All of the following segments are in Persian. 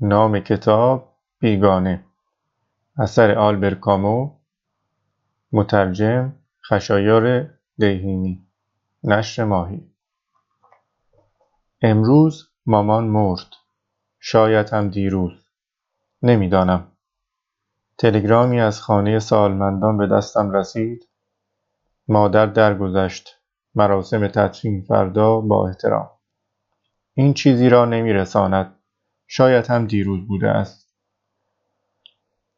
نام کتاب بیگانه. اثر آلبر کامو. مترجم خشایار دیهیمی. نشر ماهی. امروز مامان مرد. شاید هم دیروز. نمی‌دانم. تلگرامی از خانه سالمندان به دستم رسید. مادر درگذشت. مراسم تدفین فردا با احترام. این چیزی را نمیرساند. شاید هم دیروز بوده است.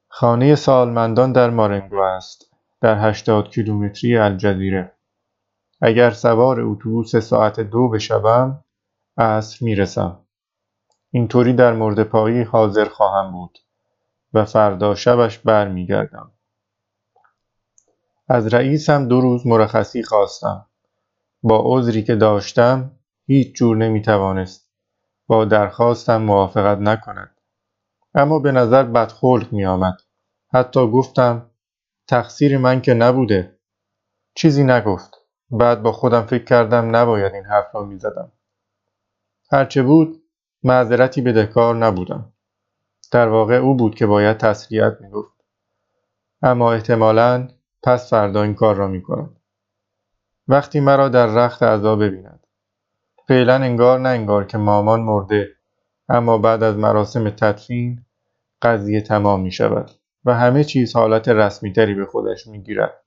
خانه سالمندان در مارنگو است در هشتاد کیلومتری الجزیره. اگر سوار اتوبوس ساعت دو بشوم عصر می‌رسم. اینطوری در مورد پایی حاضر خواهم بود و فردا شبش برمیگردم. از رئیسم دو روز مرخصی خواستم. با عذری که داشتم هیچ جور نمی‌توانست با درخواستم موافقت نکند. اما به نظر بدخلق می آمد. حتی گفتم تقصیر من که نبوده. چیزی نگفت. بعد با خودم فکر کردم نباید این حرف را می زدم هرچه بود معذرتی بدهکار نبودم. در واقع او بود که باید تسلیت می گفت اما احتمالا پس فردا این کار را می کند وقتی مرا در رخت اعضا ببیند. فعلا انگار نه انگار که مامان مرده اما بعد از مراسم تدفین قضیه تمام می شود و همه چیز حالت رسمی تری به خودش می گیرد.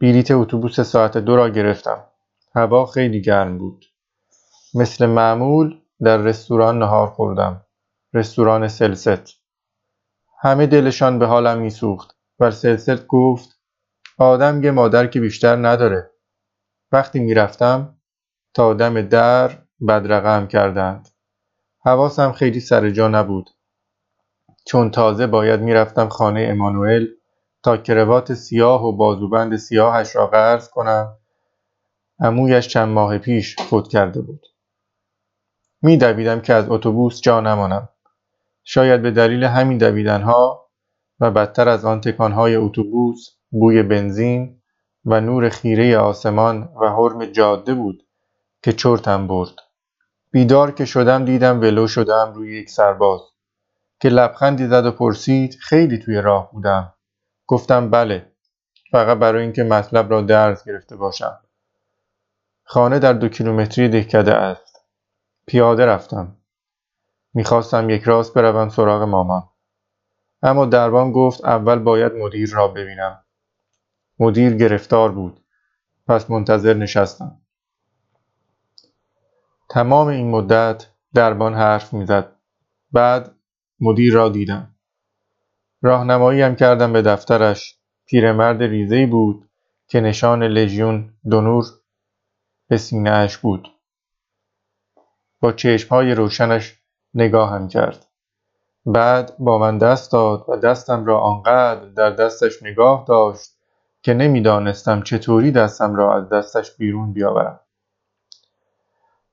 بلیت اتوبوس ساعت دو را گرفتم. هوا خیلی گرم بود. مثل معمول در رستوران نهار خوردم. رستوران سلست. همه دلشان به حالم میسوخت و سلست گفت آدم یه مادر که بیشتر نداره. وقتی می‌رفتم تا دم در بدرقم کردند. حواسم خیلی سر جا نبود. چون تازه باید می‌رفتم خانه امانوئل تا کروات سیاه و بازوبند سیاهش را قرض کنم عمویش چند ماه پیش فوت کرده بود. میدویدم که از اتوبوس جا نمانم. شاید به دلیل همین دویدنها و بدتر از آن تکانهای اتوبوس بوی بنزین و نور خیره آسمان و حرم جاده بود که چرتم برد. بیدار که شدم دیدم ولو شدم روی یک سرباز. که لبخندی زد و پرسید خیلی توی راه بودم. گفتم بله فقط برای اینکه مطلب را درز گرفته باشم. خانه در دو کیلومتری دهکده است. پیاده رفتم. می‌خواستم یک راست بروم سراغ مامان. اما دربان گفت اول باید مدیر را ببینم. مدیر گرفتار بود. پس منتظر نشستم. تمام این مدت دربان حرف می‌زد. بعد مدیر را دیدم. راهنماییم کردم به دفترش. پیرمرد ریزهای بود که نشان لژیون دونور به سینهاش بود. با چشمهای روشنش نگاهم کرد. بعد با من دست داد و دستم را آنقدر در دستش نگاه داشت که نمی‌دانستم چطوری دستم را از دستش بیرون بیاورم.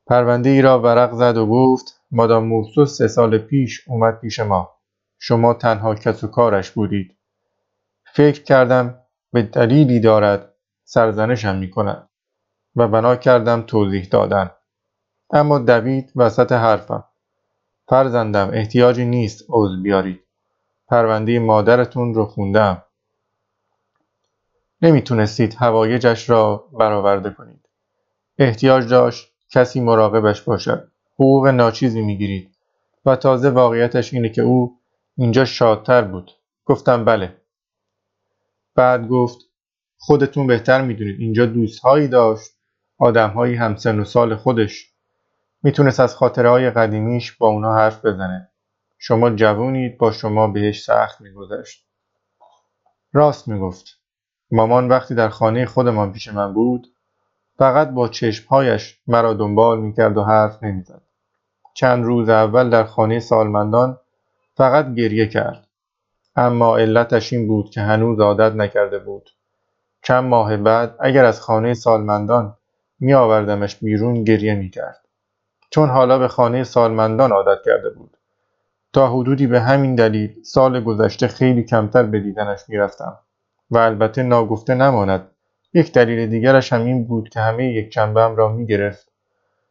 پرونده ای را ورق زد و گفت مادام مورسو سه سال پیش اومد پیش ما. شما تنها کس و کارش بودید. فکر کردم به دلیلی دارد سرزنشم می کند و بنا کردم توضیح دادن. اما دوید وسط حرفم. فرزندم احتیاجی نیست عضو بیارید. پرونده مادرتون رو خوندم. نمی‌تونستید هوایجش را برآورده کنید. احتیاج داشت کسی مراقبش باشد. حقوق ناچیزی می‌گیرید. و تازه واقعیتش اینه که او اینجا شادتر بود. گفتم بله. بعد گفت خودتون بهتر می‌دونید. اینجا دوستهایی داشت. آدمهایی همسن و سال خودش. می‌تونست از خاطره های قدیمیش با اونا حرف بزنه. شما جوونید با شما بهش سخت میگذشت. راست می‌گفت. مامان وقتی در خانه خودمان پیش من بود فقط با چشمهایش مرا دنبال می‌کرد و حرف نمی‌زد چند روز اول در خانه سالمندان فقط گریه کرد اما علتش این بود که هنوز عادت نکرده بود چند ماه بعد اگر از خانه سالمندان می آوردمش بیرون گریه می کرد. چون حالا به خانه سالمندان عادت کرده بود. تا حدودی به همین دلیل سال گذشته خیلی کمتر به دیدنش می رفتم. و البته ناگفته نماند یک دلیل دیگرش هم این بود که همه یک هم را می گرفت.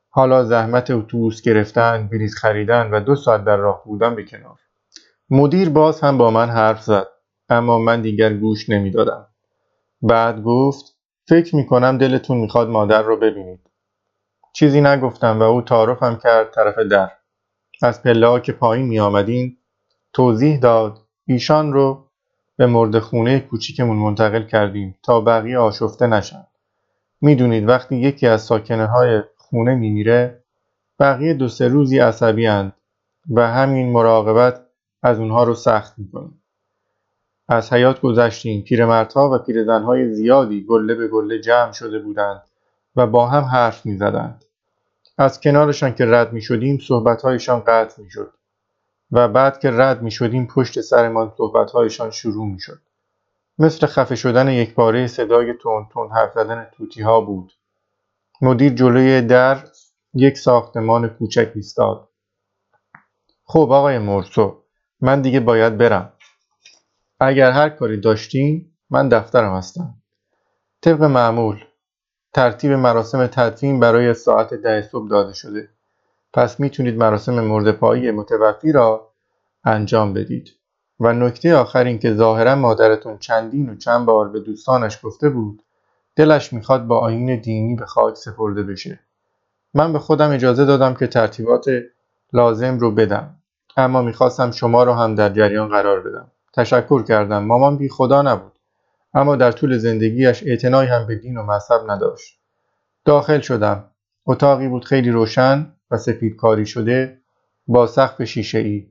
حالا زحمت اتوبوس گرفتن بلیط خریدن و دو ساعت در راه بودن به کنار. مدیر باز هم با من حرف زد اما من دیگر گوش نمی‌دادم. بعد گفت فکر می کنم دلتون می‌خواد مادر رو ببینید. چیزی نگفتم و او تعارفم کرد طرف در. از پله که پایین می آمدیم توضیح داد ایشان رو به مرد خونه کوچیکمون منتقل کردیم تا بقیه آشفته نشن. می‌دونید وقتی یکی از ساکنه های خونه میمیره بقیه دو سه روزی عصبی هند و همین مراقبت از اونها رو سخت می‌کنه. از حیات گذشتیم پیرمردها و پیرزنهای زیادی گله به گله جمع شده بودند و با هم حرف می‌زدند. از کنارشان که رد می شدیم صحبتهایشان قطع می شد و بعد که رد می شدیم پشت سرمان صحبتهایشان شروع می شد. مثل خفه شدن یک باره صدای تون تون حرف زدن توتی ها بود. مدیر جلوی در یک ساختمان کوچک ایستاد. خب آقای مرسو من دیگه باید برم. اگر هر کاری داشتیم من دفترم هستم. طبق معمول ترتیب مراسم تدفین برای ساعت ده صبح داده شده. پس می‌تونید مراسم مرد پایی متوفی را انجام بدید. و نکته آخر این که ظاهرا مادرتون چندین و چند بار به دوستانش گفته بود دلش می‌خواد با آین دینی به خاک سپرده بشه. من به خودم اجازه دادم که ترتیبات لازم رو بدم. اما می‌خواستم شما رو هم در جریان قرار بدم. تشکر کردم. مامان بی خدا نبود. اما در طول زندگیش اعتنایی هم به دین و مذهب نداشت. داخل شدم. اتاقی بود خیلی روشن و سفید کاری شده با سقف شیشه ای.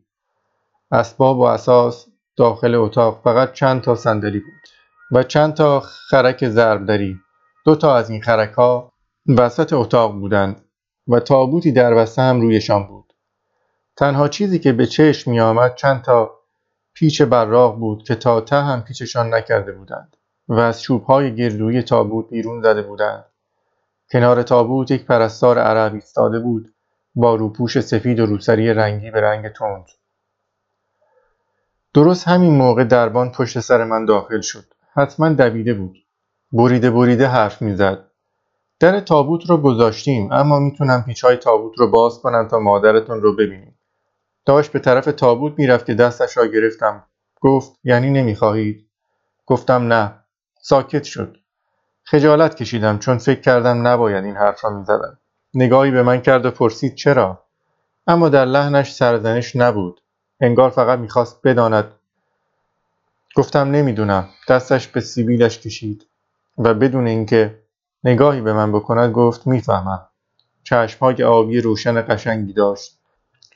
اسباب و اساس داخل اتاق فقط چند تا صندلی بود و چند تا خرک ضربدری. دو تا از این خرک ها وسط اتاق بودند و تابوتی در بسته هم رویشان بود. تنها چیزی که به چشم می آمد چند تا پیچ براق بود که تا ته هم پیچشان نکرده بودند و از چوبهای گردوی تابوت بیرون زده بودند. کنار تابوت یک پرستار عرب ایستاده بود با روپوش سفید و روسری رنگی به رنگ تند. درست همین موقع دربان پشت سر من داخل شد. حتما دویده بود. بریده بریده حرف می‌زد. در تابوت رو گذاشتیم اما می‌تونم پیچهای تابوت رو باز کنم تا مادرتون رو ببینیم. داشت به طرف تابوت می‌رفت که دستش را گرفتم. گفت یعنی نمی‌خواهید؟ گفتم نه. ساکت شد. خجالت کشیدم چون فکر کردم نباید این حرف را می‌زدم. نگاهی به من کرد و پرسید چرا؟ اما در لحنش سرزنش نبود. انگار فقط می‌خواست بداند. گفتم نمی‌دونم. دستش به سیبیلش کشید و بدون اینکه نگاهی به من بکند گفت می‌فهمم. چشمهای آبی روشن قشنگی داشت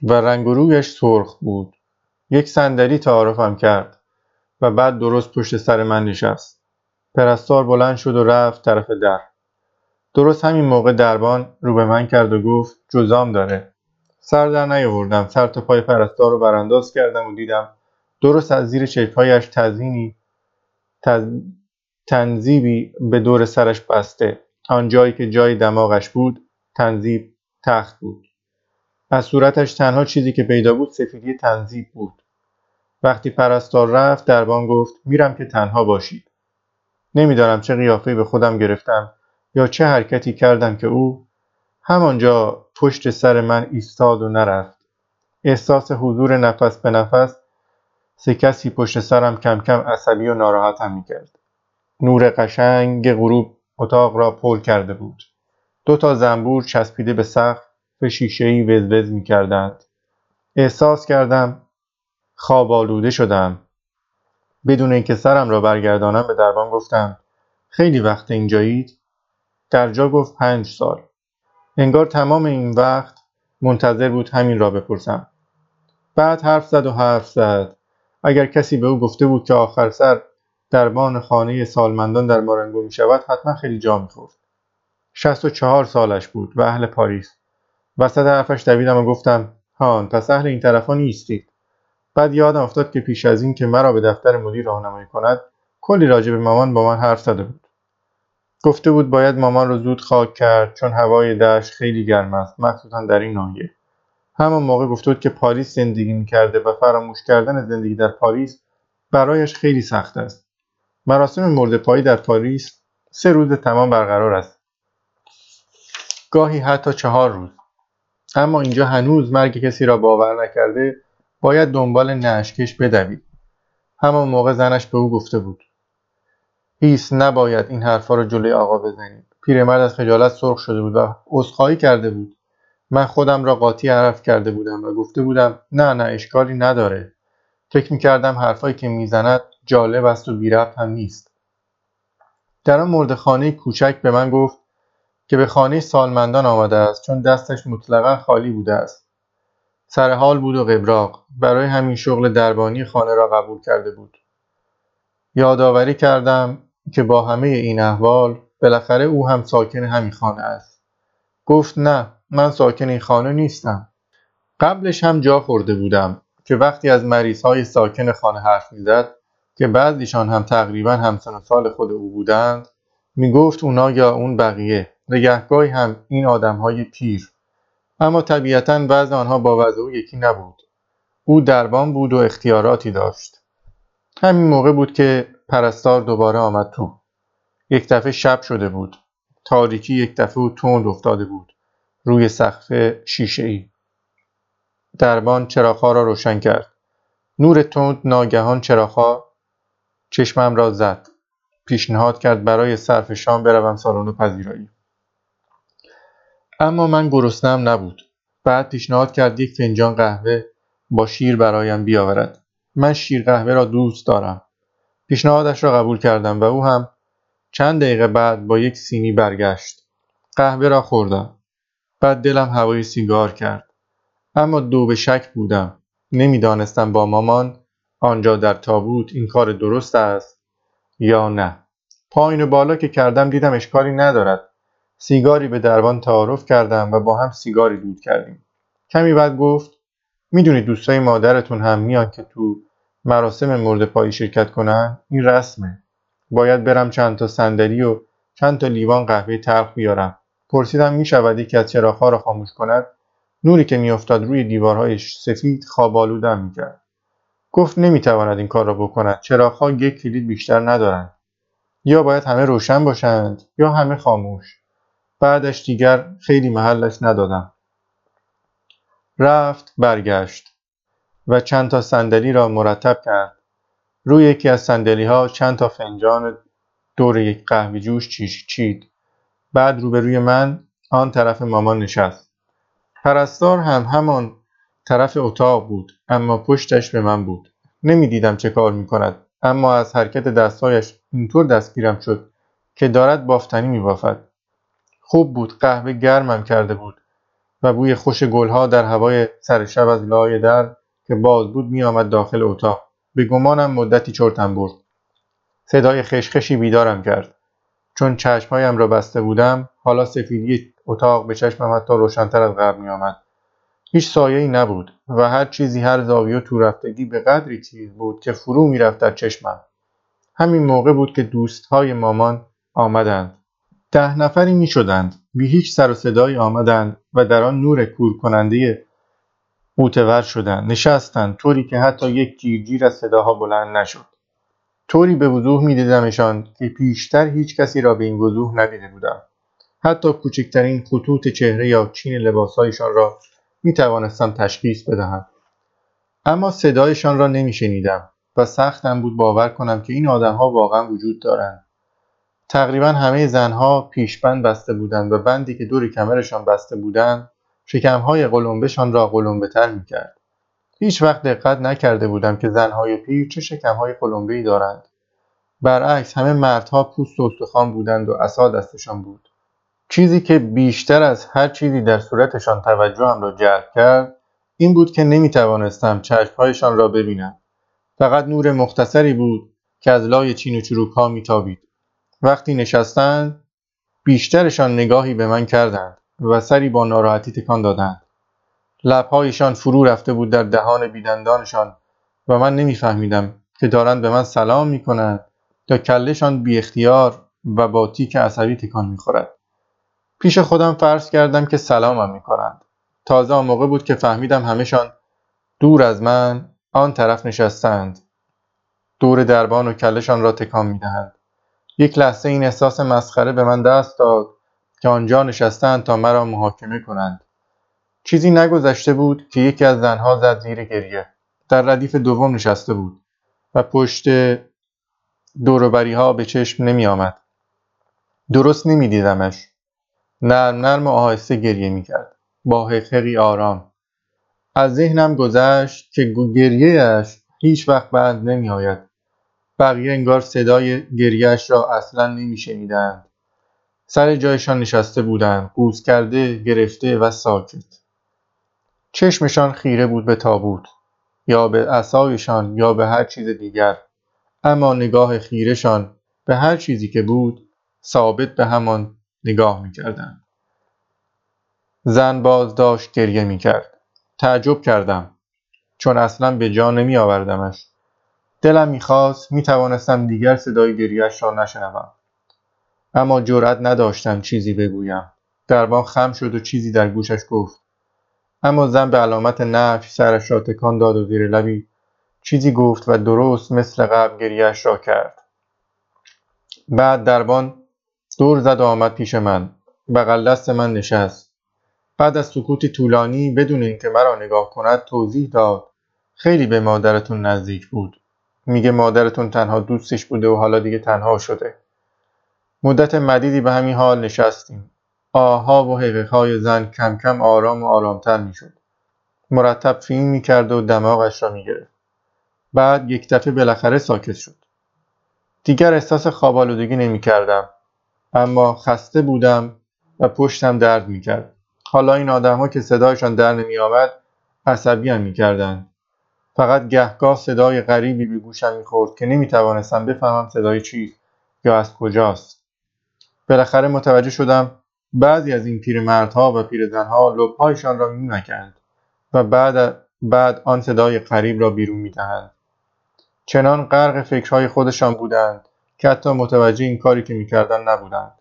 و رنگ رویش سرخ بود. یک صندلی تعارفم کرد و بعد درست پشت سر من نشست. پرستار بلند شد و رفت طرف در. درست همین موقع دربان رو به من کرد و گفت جزام داره. سر در نیاوردم. سر تا پای پرستار رو برانداز کردم و دیدم درست از زیر چشمهایش تزینی تز... تنظیبی به دور سرش بسته. آن جایی که جای دماغش بود تنظیب تخت بود. از صورتش تنها چیزی که پیدا بود سفیدی تنظیب بود. وقتی پرستار رفت دربان گفت میرم که تنها باشید. نمی‌دانم چه قیافه به خودم گرفتم یا چه حرکتی کردم که او همانجا پشت سر من ایستاد و نرفت. احساس حضور نفس به نفس سه کسی پشت سرم کم کم عصبی و ناراحتم می‌کرد. نور قشنگ غروب اتاق را پل کرده بود. دو تا زنبور چسبیده به سقف به شیشهای وزوز می‌کردند. احساس کردم خواب آلوده شدم. بدون اینکه سرم را برگردانم به دربان گفتم خیلی وقت اینجایید؟ در جا گفت پنج سال. انگار تمام این وقت منتظر بود همین را بپرسم. بعد حرف زد و حرف زد. اگر کسی به او گفته بود که آخر سر دربان خانه سالمندان در مارنگو می شود حتما خیلی جا می خورد. شست و چهار سالش بود و اهل پاریس. وسط حرفش دویدم و گفتم هان پس اهل این طرفا نیستید. بعد یادم افتاد که پیش از این که مرا به دفتر مدیر راهنمایی کند کلی راجع به مامان با من حرف زده بود. گفته بود باید مامان رو زود خاک کرد چون هوای دشت خیلی گرم است مخصوصا در این ناحیه. همان موقع گفته بود که پاریس زندگی می‌کرده و فراموش کردن زندگی در پاریس برایش خیلی سخت است. مراسم مرد پایی در پاریس سه روز تمام برقرار است. گاهی حتی چهار روز. اما اینجا هنوز مرگ کسی را باور نکرده باید دنبال نشکش بدوید. همان موقع زنش به او گفته بود. هیس نباید این حرفها را جلوی آقا بزنید پیرمرد از خجالت سرخ شده بود و عذرخواهی کرده بود. من خودم را قاطی عرف کرده بودم و گفته بودم نه نه اشکالی نداره. فکر می‌کردم حرفایی که می‌زند جالب است و بی هم نیست. در آن مرد خانه کوچک به من گفت که به خانه سالمندان آمده است چون دستش مطلقا خالی بوده است. سر حال بود و قبراق برای همین شغل دربانی خانه را قبول کرده بود. یادآوری کردم که با همه این احوال بالاخره او هم ساکن همین خانه است. گفت نه من ساکن این خانه نیستم. قبلش هم جا خورده بودم که وقتی از مریض های ساکن خانه حرف می‌زد که بعضیشان هم تقریبا همسن و سال خود او بودند می‌گفت اونا یا اون بقیه نگهگاهی هم این آدم های پیر. اما طبیعتا بعض آنها با وضع او یکی نبود. او دربان بود و اختیاراتی داشت. همین موقع بود که پرستار دوباره آمد تو. یک دفعه شب شده بود. تاریکی یک دفعه و تند افتاده بود. روی سقف شیشه ای دربان چراغها را روشن کرد. نور تند ناگهان چراغها چشمم را زد. پیشنهاد کرد برای صرف شام بروم سالن پذیرایی. اما من گرسنهام نبود. بعد پیشنهاد کرد یک فنجان قهوه با شیر برایم بیاورد. من شیر قهوه را دوست دارم. پیشنهادش را قبول کردم و او هم چند دقیقه بعد با یک سینی برگشت. قهوه را خوردم. بعد دلم هوای سیگار کرد. اما دو به شک بودم. نمی‌دانستم با مامان آنجا در تابوت این کار درست است یا نه. پایین و بالا که کردم دیدم اشکالی ندارد. سیگاری به دربان تعارف کردم و با هم سیگاری دود کردیم. کمی بعد گفت می‌دونید دوستای مادرتون هم میان که تو مراسم مورد پایی شرکت کنن؟ این رسمه. باید برم چند تا صندلی و چند تا لیوان قهوه تلخ بیارم. پرسیدم می‌شود یکی از چراغها را خاموش کند؟ نوری که میافتاد روی دیوارهای سفید خواب آلودم می‌کرد گفت نمی‌تواند این کار را بکند. چراغها یک کلید بیشتر ندارند. یا باید همه روشن باشند یا همه خاموش. بعدش دیگر خیلی محلش ندادم. رفت برگشت. و چند تا صندلی را مرتب کرد. روی یکی از صندلی ها چند تا فنجان دور یک قهوه جوش چید. بعد روبروی من آن طرف مامان نشست. پرستار هم همان طرف اتاق بود اما پشتش به من بود. نمی‌دیدم چه کار می کند اما از حرکت دستهایش اینطور دستگیرم شد که دارد بافتنی می بافد. خوب بود قهوه گرمم کرده بود و بوی خوش گلها در هوای سر شب از لای در که باز بود می آمد داخل اتاق. به گمانم مدتی چرتم برد. صدای خشخشی بیدارم کرد. چون چشمهایم را بسته بودم حالا سفیدی اتاق به چشمم حتی روشنتر از قبل می آمد هیچ سایه‌ای نبود و هر چیزی هر زاویه و تو رفتگی به قدری چیز بود که فرو می‌رفت در چشمم. همین موقع بود که دوستهای مامان آمدند. ده نفری می شدند بی هیچ سر و صدایی آمدند و در آن نور کور کننده قوتور شدند نشستند طوری که حتی یک جیرجیر از صداها بلند نشد. طوری به وضوح میدیدمشان که پیشتر هیچ کسی را به این وضوح ندیده بودم. حتی کوچکترین خطوط چهره یا چین لباسهایشان را می توانستم تشخیص بدهم. اما صدایشان را نمیشنیدم و سختم بود باور کنم که این آدمها واقعا وجود دارند. تقریبا همه زنها پیشبند بسته بودند و بندی که دور کمرشان بسته بودند شکمهای قلمبهشان را قلمبه تر می‌کرد. هیچ وقت دقت نکرده بودم که زنهای پیر چه شکمهای ای دارند. برعکس همه مردها پوست و استخوان بودند و عصا دستشان بود. چیزی که بیشتر از هر چیزی در صورتشان توجهم را جلب کرد این بود که نمی توانستم چشمهایشان را ببینم. فقط نور مختصری بود که از لای چین و چروک ها میتابید. وقتی نشستند بیشترشان نگاهی به من کردند. و سری با ناراحتی تکان دادند. لبهایشان فرو رفته بود در دهان بیدندانشان و من نمیفهمیدم که دارند به من سلام می‌کنند یا کلشان بی اختیار و با تیک عصبی تکان می‌خورد. پیش خودم فرض کردم که سلامم می‌کنند. تازه آن موقع بود که فهمیدم همهشان دور از من آن طرف نشستند. دور دربان و کلشان را تکان می‌دهند. یک لحظه این احساس مسخره به من دست داد. که آنجا نشستند تا مرا محاکمه کنند چیزی نگذشته بود که یکی از زنها زد زیر گریه در ردیف دوم نشسته بود و پشت دوروبری ها به چشم نمی آمد. درست نمی دیدمش. نرم نرم و آهسته گریه می کرد. با حقحقی آرام. از ذهنم گذشت که گریهش هیچ وقت بند نمی آید. بقیه انگار صدای گریهش را اصلا نمی شنیدند. سر جایشان نشسته بودند قوز کرده گرفته و ساکت. چشمشان خیره بود به تابوت یا به عصایشان یا به هر چیز دیگر. اما نگاه خیرشان به هر چیزی که بود ثابت به همان نگاه می‌کردند. زن باز داشت گریه می‌کرد. تعجب کردم چون اصلا به جا نمی آوردمش دلم می‌خواست می‌توانستم دیگر صدای گریهش را نشنوم. اما جرأت نداشتم چیزی بگویم. دربان خم شد و چیزی در گوشش گفت. اما زن به علامت نفی سرش را تکان داد و زیر لبی چیزی گفت و درست مثل قبل گریهش را کرد. بعد دربان دور زد و آمد پیش من. بغل دست من نشست. بعد از سکوتی طولانی بدون اینکه مرا نگاه کند توضیح داد. خیلی به مادرتون نزدیک بود. میگه مادرتون تنها دوستش بوده و حالا دیگه تنها شده. مدت مدیدی به همین حال نشستیم. آها و حقیقهای زن کم کم آرام و آرامتر می‌شد. مرتب فیلم می‌کرد و دماغش را می‌گرفت. بعد یک دفعه بالاخره ساکت شد. دیگر احساس خوابالودگی نمی‌کردم اما خسته بودم و پشتم درد می‌کرد. حالا این آدمها که صدایشان در نمیآمد عصبی هم می‌کردند. فقط گهگاه صدای غریبی به گوشم می‌خورد که نمی‌توانستم بفهمم صدای چیست یا از کجاست. بالاخره متوجه شدم بعضی از این پیرمردها و پیرزنها لبهایشان را میمکند و بعد بعد آن صدای قریب را بیرون می‌دهند. چنان غرق فکرهای خودشان بودند که حتی متوجه این کاری که می‌کردند نبودند.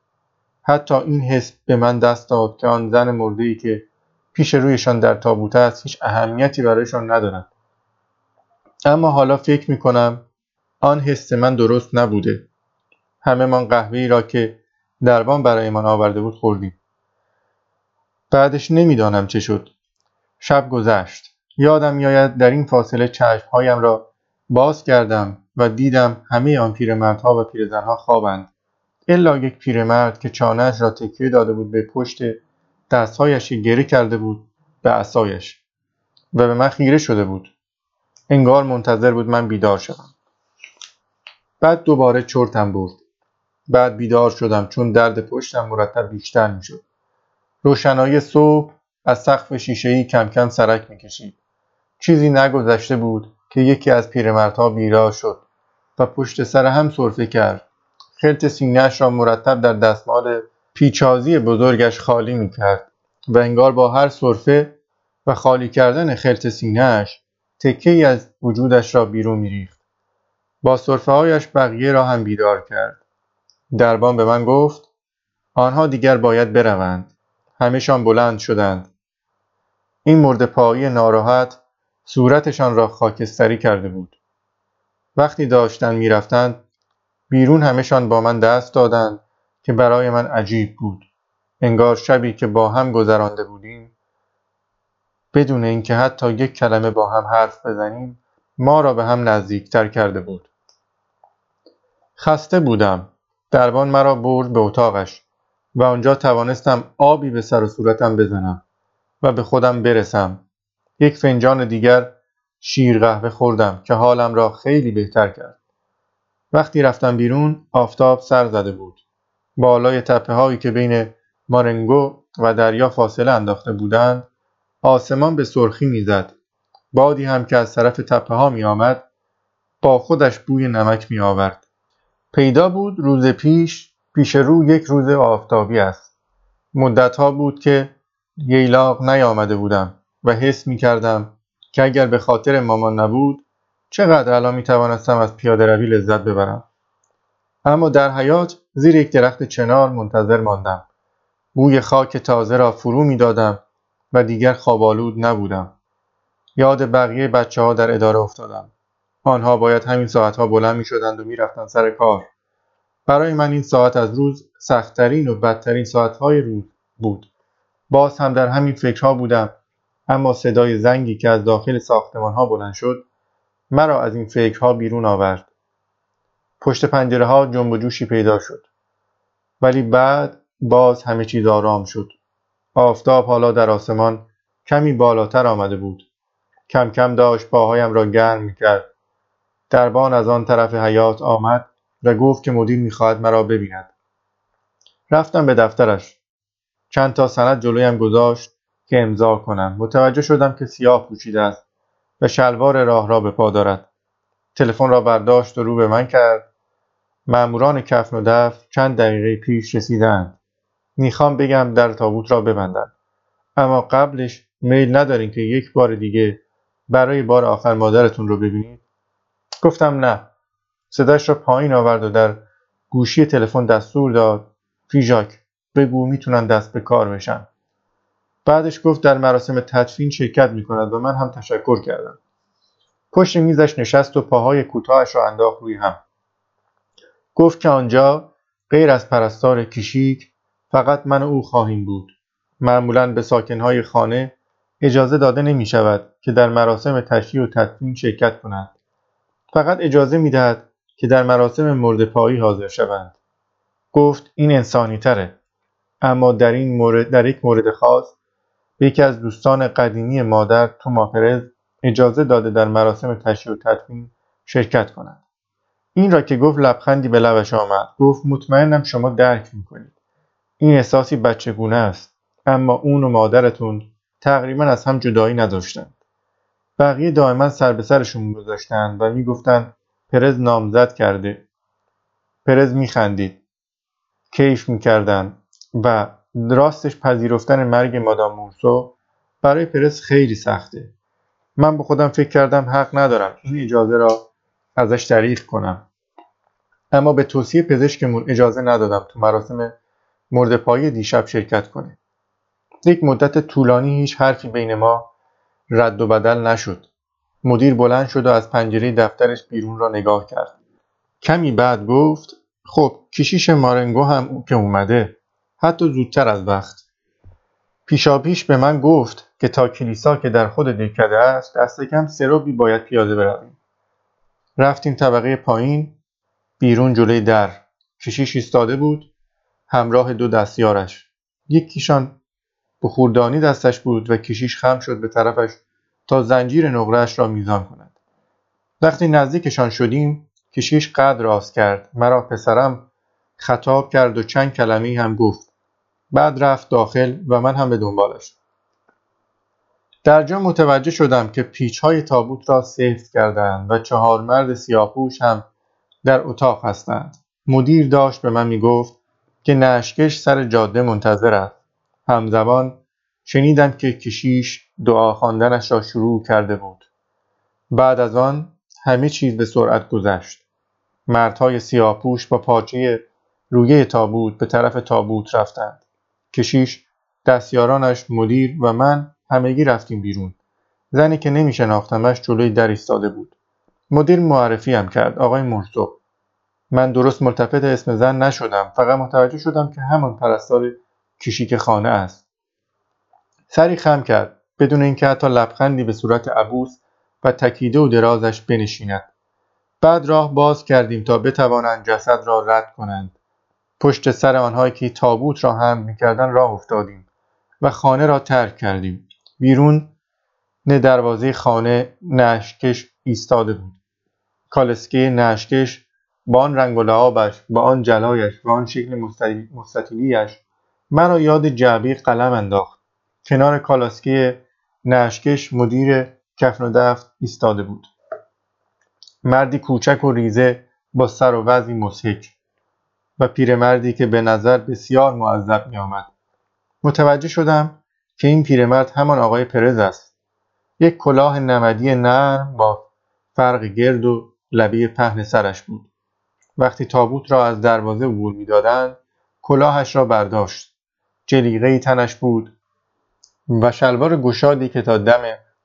حتی این حس به من دست داد که آن زن مرده که پیش رویشان در تابوت است هیچ اهمیتی برایشان ندارد. اما حالا فکر می‌کنم آن حس من درست نبوده. همه من قهوه را که دربان برایمان آورده بود خوردیم. بعدش نمی‌دانم چه شد. شب گذشت. یادم میآید در این فاصله چشمهایم را باز کردم و دیدم همه آن پیرمردها و پیرزنها خوابند. الا یک پیرمرد که چانهاش را تکیه داده بود به پشت دستهایش گره کرده بود به عصایش و به من خیره شده بود. انگار منتظر بود من بیدار شوم. بعد دوباره چرتم برد. بعد بیدار شدم چون درد پشتم مرتب بیشتر می‌شد. روشنایی صبح از سقف شیشهای کم کم سرک می‌کشید. چیزی نگذشته بود که یکی از پیرمردها بیدار شد و پشت سر هم سرفه کرد. خلط سینهاش را مرتب در دستمال پیچازی بزرگش خالی می‌کرد و انگار با هر سرفه و خالی کردن خلط سینهاش تکه ای از وجودش را بیرون میریخت. با صرفه هایش بقیه را هم بیدار کرد. دربان به من گفت آنها دیگر باید بروند. همهشان بلند شدند. این مرد پایی ناراحت صورتشان را خاکستری کرده بود. وقتی داشتند می‌رفتند بیرون همهشان با من دست دادند که برای من عجیب بود. انگار شبی که با هم گذرانده بودیم بدون اینکه حتی یک کلمه با هم حرف بزنیم ما را به هم نزدیکتر کرده بود. خسته بودم. دربان مرا برد به اتاقش و آنجا توانستم آبی به سر و صورتم بزنم و به خودم برسم. یک فنجان دیگر شیر قهوه خوردم که حالم را خیلی بهتر کرد. وقتی رفتم بیرون آفتاب سر زده بود. بالای تپه هایی که بین مارنگو و دریا فاصله انداخته بودند آسمان به سرخی می‌زد. بادی هم که از طرف تپه ها می آمد با خودش بوی نمک می آورد پیدا بود روز پیش پیش رو یک روز آفتابی است. مدتها بود که ییلاق نیامده بودم و حس می کردم که اگر به خاطر مامان نبود چقدر الان می توانستم از پیاده روی لذت ببرم. اما در حیات زیر یک درخت چنار منتظر ماندم. بوی خاک تازه را فرو می دادم و دیگر خوابالود نبودم. یاد بقیه بچه ها در اداره افتادم. آنها باید همین ساعتها بلند می شدند و می رفتند سر کار. برای من این ساعت از روز سختترین و بدترین ساعتهای روز بود. باز هم در همین فکرها بودم. اما صدای زنگی که از داخل ساختمان ها بلند شد مرا از این فکرها بیرون آورد. پشت پنجره ها جنب و جوشی پیدا شد. ولی بعد باز همه چیز آرام شد. آفتاب حالا در آسمان کمی بالاتر آمده بود. کم کم داشت پاهایم را گرم می‌کرد. دربان از آن طرف حیات آمد و گفت که مدیر می‌خواهد مرا ببیند. رفتم به دفترش. چند تا سند جلویم گذاشت که امضا کنم. متوجه شدم که سیاه پوشیده است و شلوار راه را به پا دارد. تلفن را برداشت و رو به من کرد. ماموران کفن و دفت چند دقیقه پیش رسیدند. می‌خوام بگم در تابوت را ببندن اما قبلش میل ندارین که یک بار دیگه برای بار آخر مادرتون رو ببینید. گفتم نه. صداش را پایین آورد و در گوشی تلفن دستور داد. فیژاک بگو می‌تونن دست به کار بشن. بعدش گفت در مراسم تدفین شرکت می‌کند و من هم تشکر کردم. پشت میزش نشست و پاهای کوتاهش را انداخت روی هم. گفت که آنجا غیر از پرستار کشیک فقط من و او خواهیم بود. معمولا به ساکنهای خانه اجازه داده نمی شود که در مراسم تشییع و تدفین شرکت کنند فقط اجازه می دهد که در مراسم مرد پایی حاضر شوند. گفت این انسانی تره. اما در, این مورد در یک مورد خاص به یکی از دوستان قدیمی مادر توما پرز اجازه داده در مراسم تشییع و تدفین شرکت کنند این را که گفت لبخندی به لبش آمد. گفت مطمئنم شما درک می‌کنید. این احساسی بچگونه است. اما اون و مادرتون تقریبا از هم جدایی نداشتند. بقیه دائما سر به سرشون گذاشتند و می‌گفتند پرز نامزد کرده. پرز میخندید. کیف می‌کردند و راستش پذیرفتن مرگ مادام مورسو برای پرز خیلی سخته. من به خودم فکر کردم حق ندارم این اجازه را ازش دریغ کنم. اما به توصیه پزشکمون اجازه ندادم تو مراسم مرد پایی دیشب شرکت کنه. یک مدت طولانی هیچ حرفی بین ما رد و بدل نشد. مدیر بلند شد و از پنجره دفترش بیرون را نگاه کرد. کمی بعد گفت خب کشیش مارنگو هم که اومده. حتی زودتر از وقت. پیشاپیش به من گفت که تا کلیسا که در خود دکده است دست کم سروبی باید پیاده برویم. رفتیم طبقه پایین بیرون جلوی در. کشیش ایستاده بود همراه دو دستیارش. یکیشان بخوردانی دستش بود و کشیش خم شد به طرفش تا زنجیر نقرهش را میزان کند. وقتی نزدیکشان شدیم کشیش قد راست کرد. مرا پسرم خطاب کرد و چند کلمه هم گفت. بعد رفت داخل و من هم به دنبالش. در جا متوجه شدم که پیچ های تابوت را سفت کردند و چهار مرد سیاپوش هم در اتاق هستند. مدیر داشت به من می‌گفت که نشکش سر جاده منتظر است. همزمان شنیدم که کشیش دعا خواندنش را شروع کرده بود. بعد از آن همه چیز به سرعت گذشت. مردهای سیاپوش با پارچه رویه تابوت به طرف تابوت رفتند. کشیش دستیارانش مدیر و من همگی رفتیم بیرون. زنی که نمی شناختمش جلوی در ایستاده بود. مدیر معرفی هم کرد آقای مرزو. من درست ملتفت اسم زن نشدم فقط متوجه شدم که همان پرستار کشیک خانه است. سری خم کرد بدون اینکه حتی لبخندی به صورت عبوس و تکیده و درازش بنشیند. بعد راه باز کردیم تا بتوانند جسد را رد کنند. پشت سر آنهایی که تابوت را هم می‌کردن راه افتادیم و خانه را ترک کردیم. بیرون نه دروازه خانه نشکش ایستاده بود. کالسکه نشکش با آن رنگ و لعابش با آن جلایش با آن شکل مستطیلیاش مرا یاد جعبه قلم انداخت. کنار کالاسکه نشکش مدیر کفن و دفت ایستاده بود. مردی کوچک و ریزه با سر و وضعی مسحک و پیرمردی که به نظر بسیار معذب می آمد. متوجه شدم که این پیرمرد همان آقای پرز است. یک کلاه نمدی نرم با فرق گرد و لبه پهن سرش بود. وقتی تابوت را از دروازه عبور می‌دادند کلاهش را برداشت. جلیقه تنش بود و شلوار گشادی که تا دم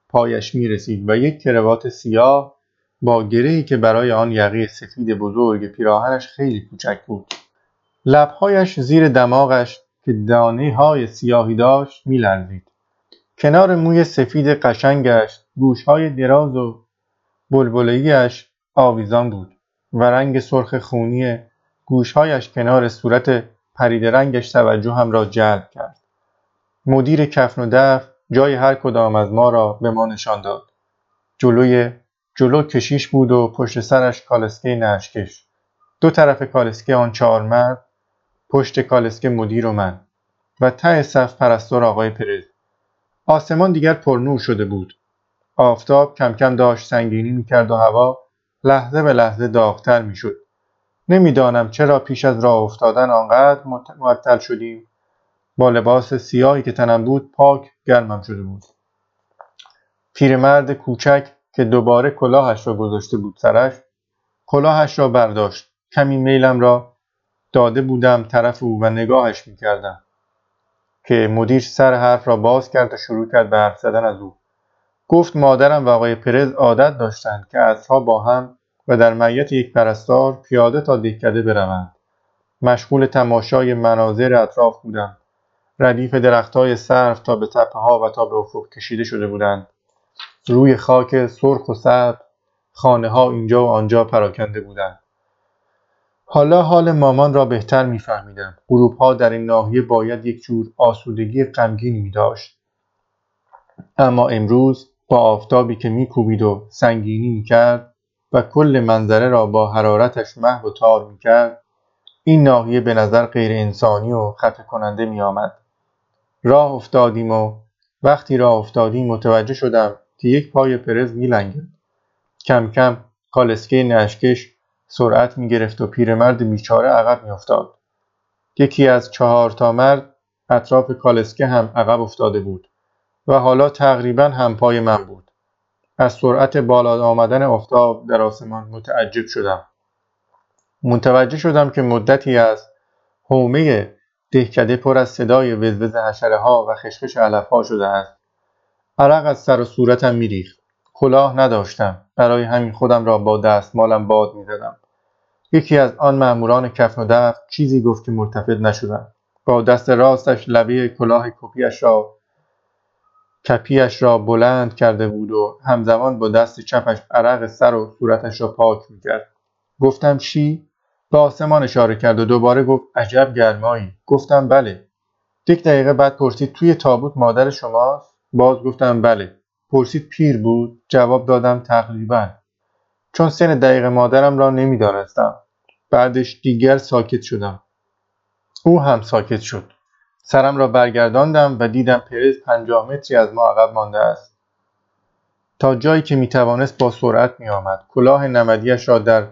پایش می رسید و یک کروات سیاه با گرهی که برای آن یقه سفید بزرگ پیراهنش خیلی کوچک بود. لبهایش زیر دماغش که دانه های سیاهی داشت میلرزید. کنار موی سفید قشنگش گوشهای دراز و بلبلگیش آویزان بود و رنگ سرخ خونی گوشهایش کنار صورت پرید رنگش توجه هم را جلب کرد. مدیر کفن و دف جای هر کدام از ما را به ما نشان داد. جلوی جلو کشیش بود و پشت سرش کالسکه نشکش دو طرف کالسکه آن چهار مرد پشت کالسکه مدیر و من و ته صف پرستار آقای پرز. آسمان دیگر پرنور شده بود. آفتاب کم کم داشت سنگینی می‌کرد و هوا لحظه به لحظه داغتر می‌شد. نمی‌دانم چرا پیش از راه افتادن آنقدر معطل شدیم. با لباس سیاهی که تنم بود پاک گرمم شده بود. پیرمرد کوچک که دوباره کلاهش را گذاشته بود سرش کلاهش را برداشت. کمی میلم را داده بودم طرف او و نگاهش می‌کردم که مدیر سر حرف را باز کرد و شروع کرد به حرف زدن از او. گفت مادرم و آقای پرز عادت داشتند که اصرها با هم و در میت یک پرستار پیاده تا دهکده بروند. مشغول تماشای مناظر اطراف بودم. ردیف درختهای سرف تا به تپه ها و تا به افق کشیده شده بودند. روی خاک سرخ و سرد خانه ها اینجا و آنجا پراکنده بودند. حالا حال مامان را بهتر میفهمیدم. غروب ها در این ناحیه باید یک جور آسودگی غمگینی می داشت اما امروز با آفتابی که میکوبید و سنگینی می‌کرد و کل منظره را با حرارتش محو و تار می‌کرد این ناحیه به نظر غیر انسانی و خفه کننده می آمد. راه افتادیم و وقتی راه افتادیم متوجه شدم که یک پای پرز میلنگد کم کم کالسکه نشکش سرعت می گرفت و پیرمرد بیچاره عقب می افتاد. یکی از چهار تا مرد اطراف کالسکه هم عقب افتاده بود و حالا تقریبا هم پای من بود. از سرعت بالا آمدن آفتاب در آسمان متعجب شدم. متوجه شدم که مدتی از حومه دهکده پر از صدای وزوز حشره ها و خشخش علف ها شده است. عرق از سر و صورتم میریخت. کلاه نداشتم. برای همین خودم را با دستمالم باد می‌زدم. یکی از آن ماموران کفن و دفت چیزی گفت که ملتفت نشدم. با دست راستش لبه کلاه کپیش را کپیش را بلند کرده بود و همزمان با دست چپش عرق سر و صورتش را پاک می‌کرد. گفتم چی؟ به آسمان اشاره کرد و دوباره گفت عجب گرمایی. گفتم بله. یک دقیقه بعد پرسید توی تابوت مادر شماست؟ باز گفتم بله. پرسید پیر بود؟ جواب دادم تقریبا. چون سن دقیق مادرم را نمی‌دانستم. بعدش دیگر ساکت شدم. او هم ساکت شد. سرم را برگرداندم و دیدم پرز پنجاه متری از ما عقب مانده است. تا جایی که می‌توانست با سرعت میآمد. کلاه نمدیش را در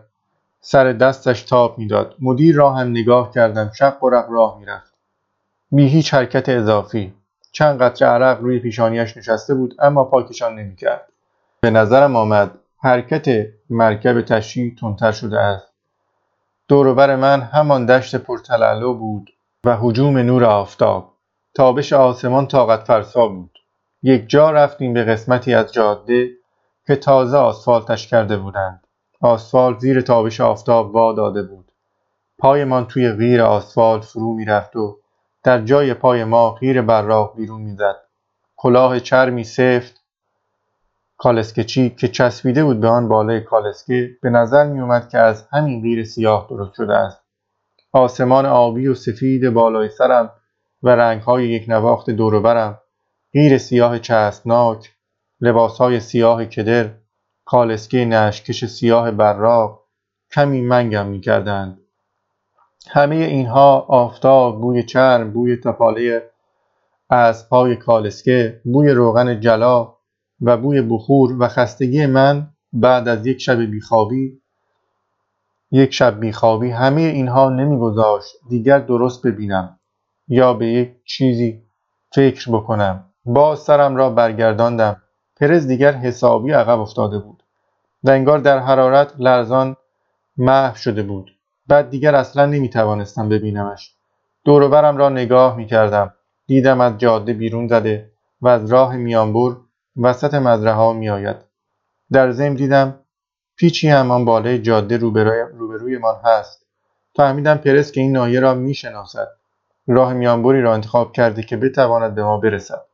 سر دستش تاب می‌داد. مدیر را هم نگاه کردم. شق و راه می‌رفت. بی هیچ حرکت اضافی. چند قطره عرق روی پیشانیش نشسته بود اما پاکشان نمی‌کرد. به نظرم آمد حرکت مرکب تشریح تندتر شده است. دوروبر من همان دشت پرتلالو بود. و هجوم نور آفتاب. تابش آسمان طاقت فرسا بود. یک جا رفتیم به قسمتی از جاده که تازه آسفالتش کرده بودند. آسفالت زیر تابش آفتاب وا داده بود. پایمان توی غیر آسفالت فرو می‌رفت و در جای پای ما غیر براق بیرون می‌زد. کلاه چرمی سفت کالسکچی که چسبیده بود به آن بالای کالسکه به نظر میومد که از همین غیر سیاه درست شده است. آسمان آبی و سفید بالای سرم و رنگهای یک نواخت دوروبرم. غیر سیاه چسبناک لباسهای سیاه کدر کالسکه نشکش سیاه براق کمی منگم می‌کردند. همه اینها آفتاب بوی چرم بوی تپاله پای کالسکه بوی روغن جلا و بوی بخور و خستگی من بعد از یک شب بیخوابی یک شب بیخوابی همه اینها نمیگذاشت. دیگر درست ببینم. یا به یک چیزی فکر بکنم. باز سرم را برگرداندم. پرز دیگر حسابی عقب افتاده بود. و انگار در حرارت لرزان محو شده بود. بعد دیگر اصلا نمی‌توانستم ببینمش. دوروبرم را نگاه می‌کردم. دیدم از جاده بیرون زده و از راه میانبور وسط مزرعه ها میآید. در ضمن دیدم پیچی همان بالای جاده روبرویمان هست. فهمیدم پرس که این ناحیه را می‌شناسد. راه میانبری را انتخاب کرده که بتواند به ما برسد.